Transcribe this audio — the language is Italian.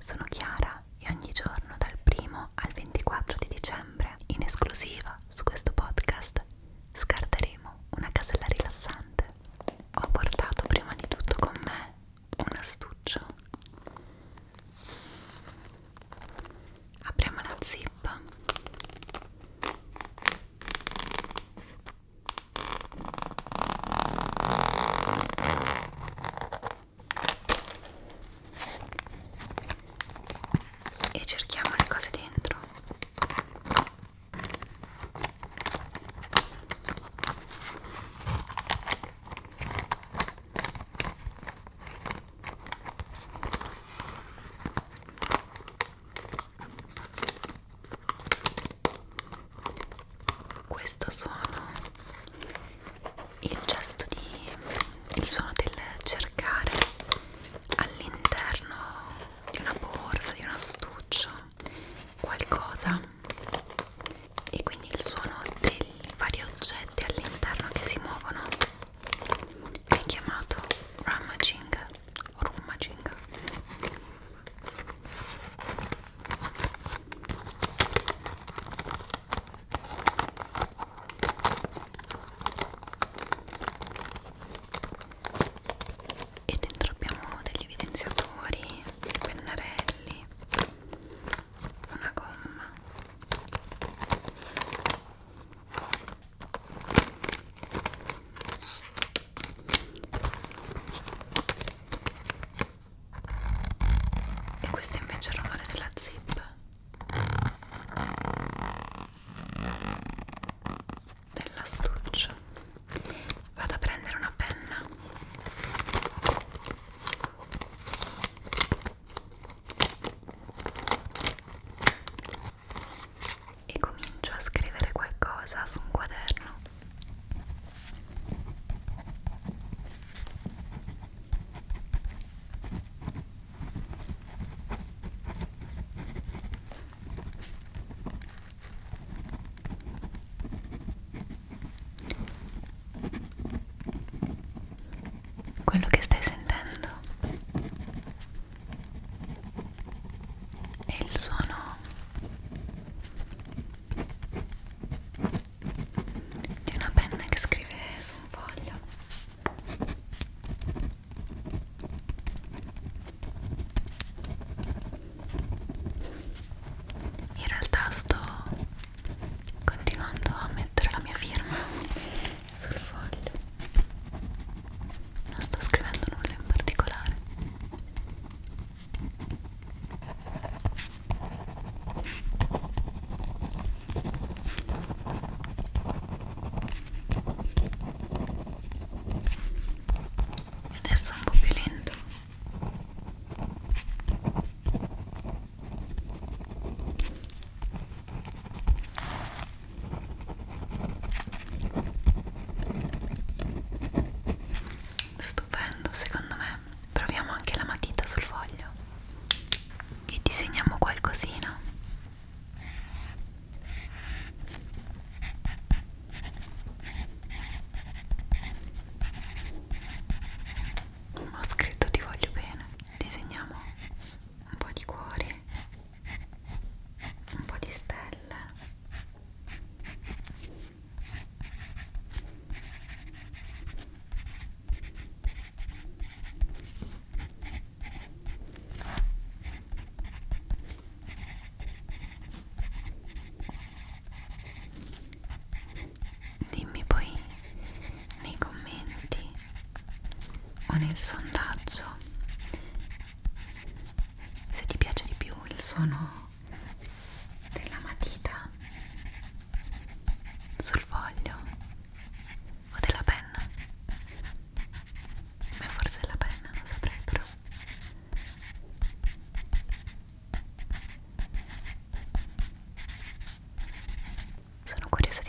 sono Chiara e ogni giorno dal 1 al 24 di dicembre, in esclusiva su questo podcast, scarteremo una casella rilassante. Ho portato prima di tutto con me un astuccio. Apriamo la zip. E cerchiamo le cose dentro. Questo suono, il gesto di il suono del cercare all'interno di una borsa, di un astuccio, qualcosa e quindi il suono dei vari oggetti all'interno che si muovono è chiamato rummaging o rummaging e dentro abbiamo degli evidenziatori, pennarelli, una gomma. E questo invece è il rumore della zip dell'astuccio vado a prendere una penna e comincio a scrivere qualcosa su un quaderno quello che stai suono della matita sul foglio o della penna. Ma forse la penna non saprei però sono curiosa di